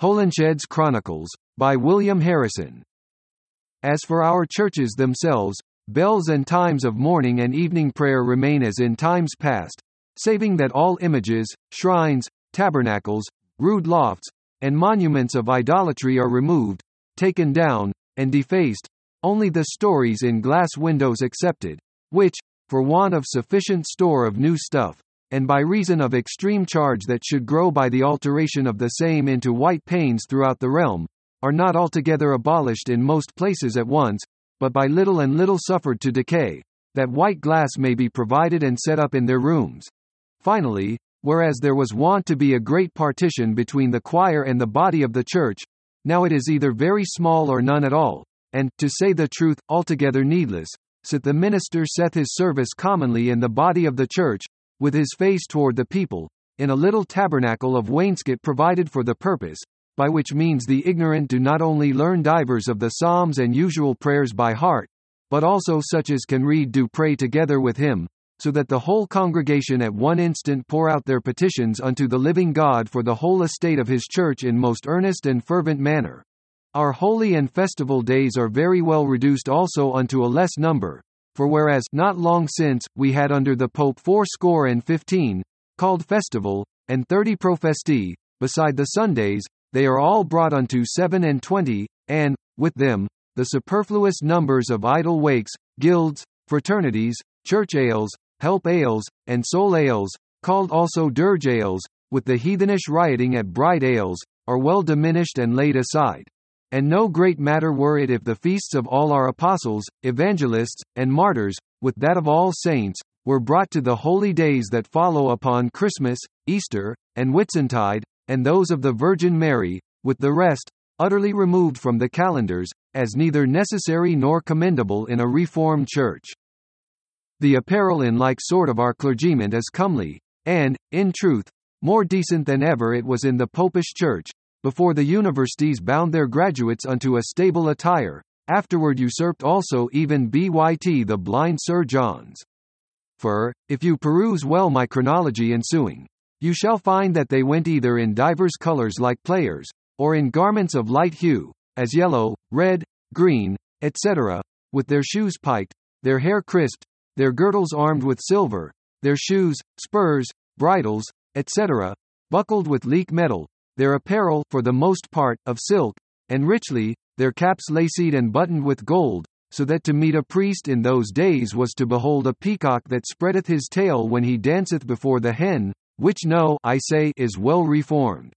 Holinshed's Chronicles, by William Harrison. As for our churches themselves, bells and times of morning and evening prayer remain as in times past, saving that all images, shrines, tabernacles, rood lofts, and monuments of idolatry are removed, taken down, and defaced, only the stories in glass windows accepted, which, for want of sufficient store of new stuff, and by reason of extreme charge that should grow by the alteration of the same into white panes throughout the realm, are not altogether abolished in most places at once, but by little and little suffered to decay, that white glass may be provided and set up in their rooms. Finally, whereas there was wont to be a great partition between the choir and the body of the church, now it is either very small or none at all, and, to say the truth, altogether needless, sith the minister saith his service commonly in the body of the church, with his face toward the people, in a little tabernacle of wainscot provided for the purpose, by which means the ignorant do not only learn divers of the psalms and usual prayers by heart, but also such as can read do pray together with him, so that the whole congregation at one instant pour out their petitions unto the living God for the whole estate of his church in most earnest and fervent manner. Our holy and festival days are very well reduced also unto a less number, for whereas not long since we had under the Pope fourscore and fifteen, called festival, and thirty profesti, beside the Sundays, they are all brought unto seven and twenty, and, with them, the superfluous numbers of idle wakes, guilds, fraternities, church ales, help ales, and soul ales, called also dirge ales, with the heathenish rioting at bride ales, are well diminished and laid aside. And no great matter were it if the feasts of all our apostles, evangelists, and martyrs, with that of all saints, were brought to the holy days that follow upon Christmas, Easter, and Whitsuntide, and those of the Virgin Mary, with the rest, utterly removed from the calendars, as neither necessary nor commendable in a reformed church. The apparel in like sort of our clergymen is comely, and, in truth, more decent than ever it was in the Popish Church, before the universities bound their graduates unto a stable attire, afterward usurped also even BYT the blind Sir John's. For, if you peruse well my chronology ensuing, you shall find that they went either in divers colors like players, or in garments of light hue, as yellow, red, green, etc., with their shoes piked, their hair crisped, their girdles armed with silver, their shoes, spurs, bridles, etc., buckled with leek metal, their apparel, for the most part, of silk, and richly, their caps laced and buttoned with gold, so that to meet a priest in those days was to behold a peacock that spreadeth his tail when he danceth before the hen, which no, I say, is well reformed.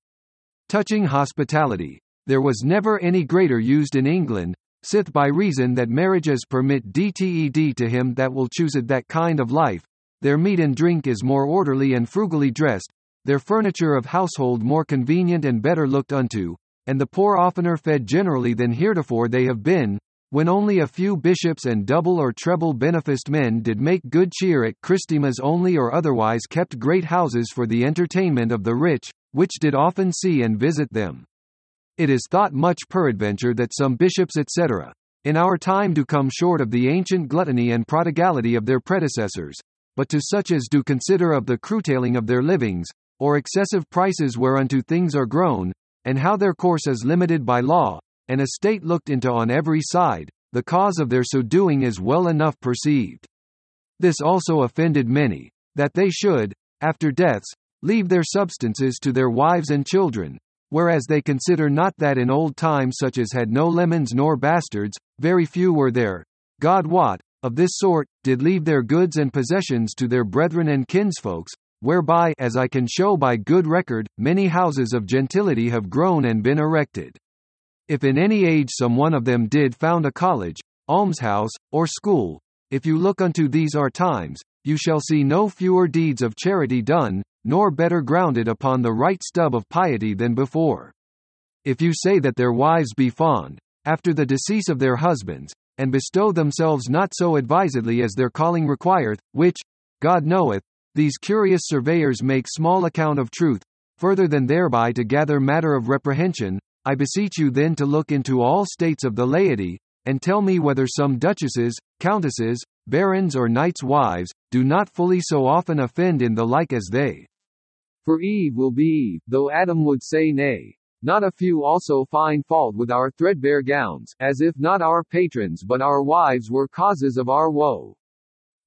Touching hospitality, there was never any greater used in England, sith by reason that marriages permit dted to him that will choose it that kind of life, their meat and drink is more orderly and frugally dressed, their furniture of household more convenient and better looked unto, and the poor oftener fed generally than heretofore they have been, when only a few bishops and double or treble beneficed men did make good cheer at Christmas only or otherwise kept great houses for the entertainment of the rich, which did often see and visit them. It is thought much peradventure that some bishops etc. in our time do come short of the ancient gluttony and prodigality of their predecessors, but to such as do consider of the curtailing of their livings, or excessive prices whereunto things are grown, and how their course is limited by law, and a state looked into on every side, the cause of their so doing is well enough perceived. This also offended many, that they should, after deaths, leave their substances to their wives and children, whereas they consider not that in old times such as had no lemans nor bastards, very few were there, God wot, of this sort, did leave their goods and possessions to their brethren and kinsfolks, whereby, as I can show by good record, many houses of gentility have grown and been erected. If in any age some one of them did found a college, almshouse, or school, if you look unto these our times, you shall see no fewer deeds of charity done, nor better grounded upon the right stub of piety than before. If you say that their wives be fond, after the decease of their husbands, and bestow themselves not so advisedly as their calling requireth, which, God knoweth, these curious surveyors make small account of truth, further than thereby to gather matter of reprehension, I beseech you then to look into all states of the laity, and tell me whether some duchesses, countesses, barons or knights' wives, do not fully so often offend in the like as they. For Eve will be Eve, though Adam would say nay. Not a few also find fault with our threadbare gowns, as if not our patrons but our wives were causes of our woe.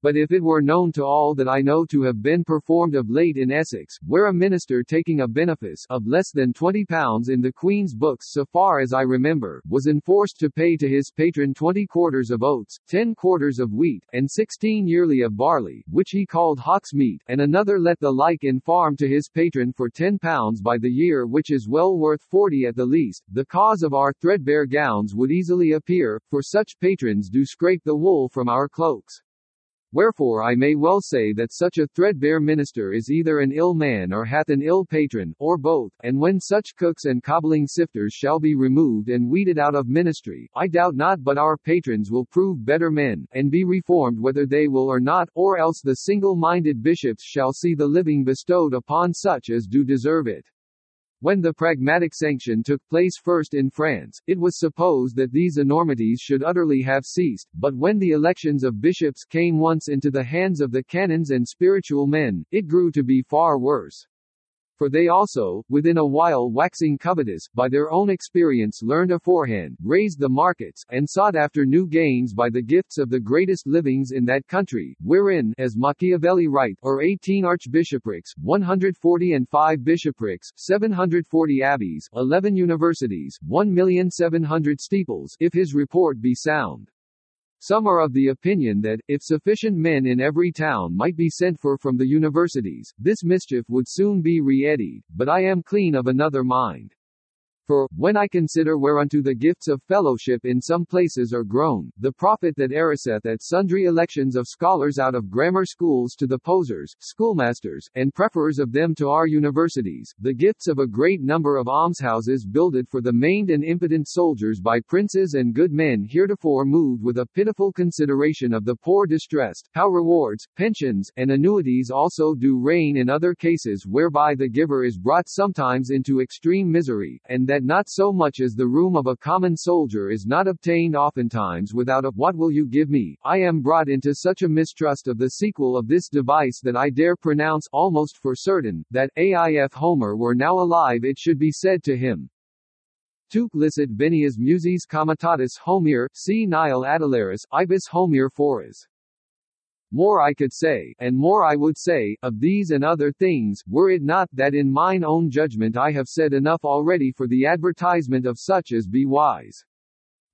But if it were known to all that I know to have been performed of late in Essex, where a minister taking a benefice of less than twenty pounds in the Queen's books so far as I remember, was enforced to pay to his patron twenty quarters of oats, ten quarters of wheat, and sixteen yearly of barley, which he called hawk's meat, and another let the like in farm to his patron for ten pounds by the year which is well worth forty at the least, the cause of our threadbare gowns would easily appear, for such patrons do scrape the wool from our cloaks. Wherefore I may well say that such a threadbare minister is either an ill man or hath an ill patron, or both, and when such cooks and cobbling sifters shall be removed and weeded out of ministry, I doubt not but our patrons will prove better men, and be reformed whether they will or not, or else the single-minded bishops shall see the living bestowed upon such as do deserve it. When the pragmatic sanction took place first in France, it was supposed that these enormities should utterly have ceased, but when the elections of bishops came once into the hands of the canons and spiritual men, it grew to be far worse. For they also, within a while waxing covetous, by their own experience learned aforehand, raised the markets, and sought after new gains by the gifts of the greatest livings in that country, wherein, as Machiavelli write, or 18 archbishoprics, 140 and 5 bishoprics, 740 abbeys, 11 universities, 1,700 steeples, if his report be sound. Some are of the opinion that, if sufficient men in every town might be sent for from the universities, this mischief would soon be re-eddied, but I am clean of another mind. For, when I consider whereunto the gifts of fellowship in some places are grown, the profit that eraseth at sundry elections of scholars out of grammar schools to the posers, schoolmasters, and preferers of them to our universities, the gifts of a great number of almshouses builded for the maimed and impotent soldiers by princes and good men heretofore moved with a pitiful consideration of the poor distressed, how rewards, pensions, and annuities also do reign in other cases whereby the giver is brought sometimes into extreme misery, and that not so much as the room of a common soldier is not obtained oftentimes without a what will you give me, I am brought into such a mistrust of the sequel of this device that I dare pronounce almost for certain, that if Homer were now alive it should be said to him, Tuc licet venias muses comitatus Homer, c nihil adularis, ibis Homer foras. More I could say, and more I would say, of these and other things, were it not that in mine own judgment I have said enough already for the advertisement of such as be wise.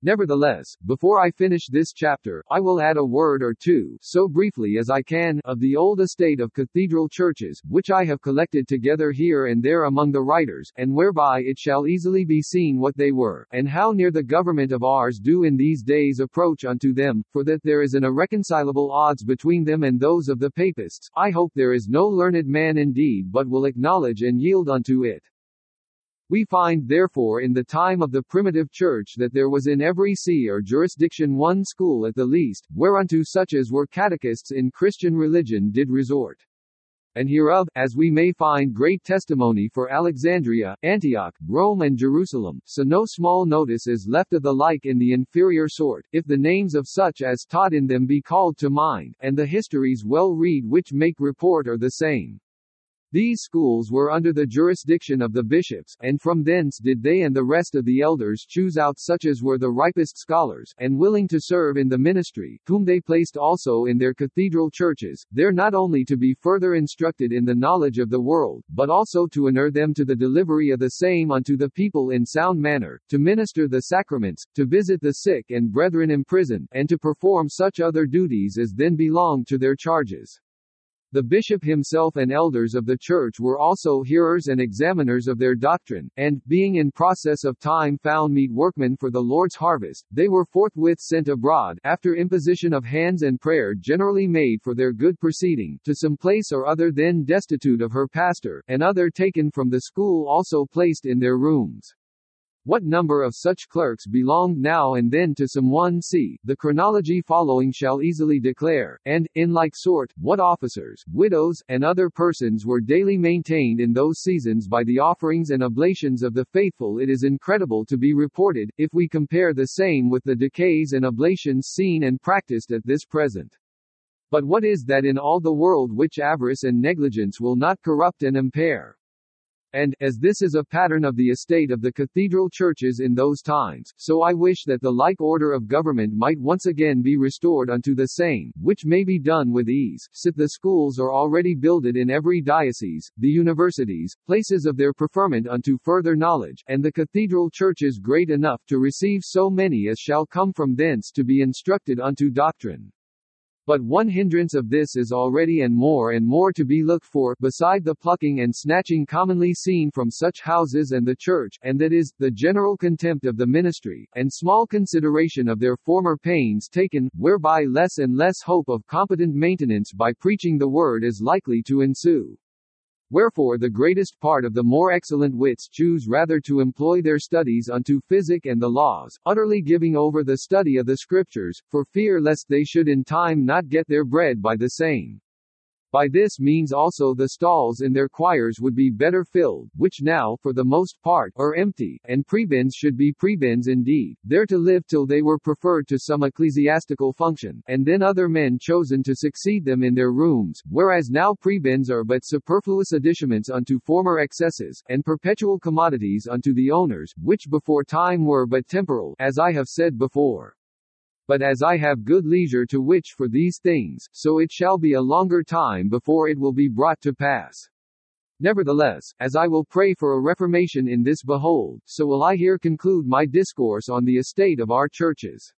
Nevertheless, before I finish this chapter, I will add a word or two, so briefly as I can, of the old estate of cathedral churches, which I have collected together here and there among the writers, and whereby it shall easily be seen what they were, and how near the government of ours do in these days approach unto them, for that there is an irreconcilable odds between them and those of the papists, I hope there is no learned man indeed but will acknowledge and yield unto it. We find therefore in the time of the primitive church that there was in every see or jurisdiction one school at the least, whereunto such as were catechists in Christian religion did resort. And hereof, as we may find great testimony for Alexandria, Antioch, Rome and Jerusalem, so no small notice is left of the like in the inferior sort, if the names of such as taught in them be called to mind, and the histories well read which make report are the same. These schools were under the jurisdiction of the bishops, and from thence did they and the rest of the elders choose out such as were the ripest scholars, and willing to serve in the ministry, whom they placed also in their cathedral churches, there not only to be further instructed in the knowledge of the world, but also to inure them to the delivery of the same unto the people in sound manner, to minister the sacraments, to visit the sick and brethren in prison, and to perform such other duties as then belonged to their charges. The bishop himself and elders of the church were also hearers and examiners of their doctrine, and, being in process of time found meet workmen for the Lord's harvest, they were forthwith sent abroad, after imposition of hands and prayer generally made for their good proceeding, to some place or other then destitute of her pastor, and other taken from the school also placed in their rooms. What number of such clerks belonged now and then to some one see, the chronology following shall easily declare, and, in like sort, what officers, widows, and other persons were daily maintained in those seasons by the offerings and oblations of the faithful it is incredible to be reported, if we compare the same with the decays and oblations seen and practiced at this present. But what is that in all the world which avarice and negligence will not corrupt and impair? And, as this is a pattern of the estate of the cathedral churches in those times, so I wish that the like order of government might once again be restored unto the same, which may be done with ease, sith the schools are already builded in every diocese, the universities, places of their preferment unto further knowledge, and the cathedral churches great enough to receive so many as shall come from thence to be instructed unto doctrine. But one hindrance of this is already and more and more to be looked for, beside the plucking and snatching commonly seen from such houses and the church, and that is, the general contempt of the ministry, and small consideration of their former pains taken, whereby less and less hope of competent maintenance by preaching the word is likely to ensue. Wherefore the greatest part of the more excellent wits choose rather to employ their studies unto physic and the laws, utterly giving over the study of the scriptures, for fear lest they should in time not get their bread by the same. By this means also the stalls in their choirs would be better filled, which now, for the most part, are empty, and prebends should be prebends indeed, there to live till they were preferred to some ecclesiastical function, and then other men chosen to succeed them in their rooms, whereas now prebends are but superfluous additionments unto former excesses, and perpetual commodities unto the owners, which before time were but temporal, as I have said before. But as I have good leisure to witch for these things, so it shall be a longer time before it will be brought to pass. Nevertheless, as I will pray for a reformation in this behold, so will I here conclude my discourse on the estate of our churches.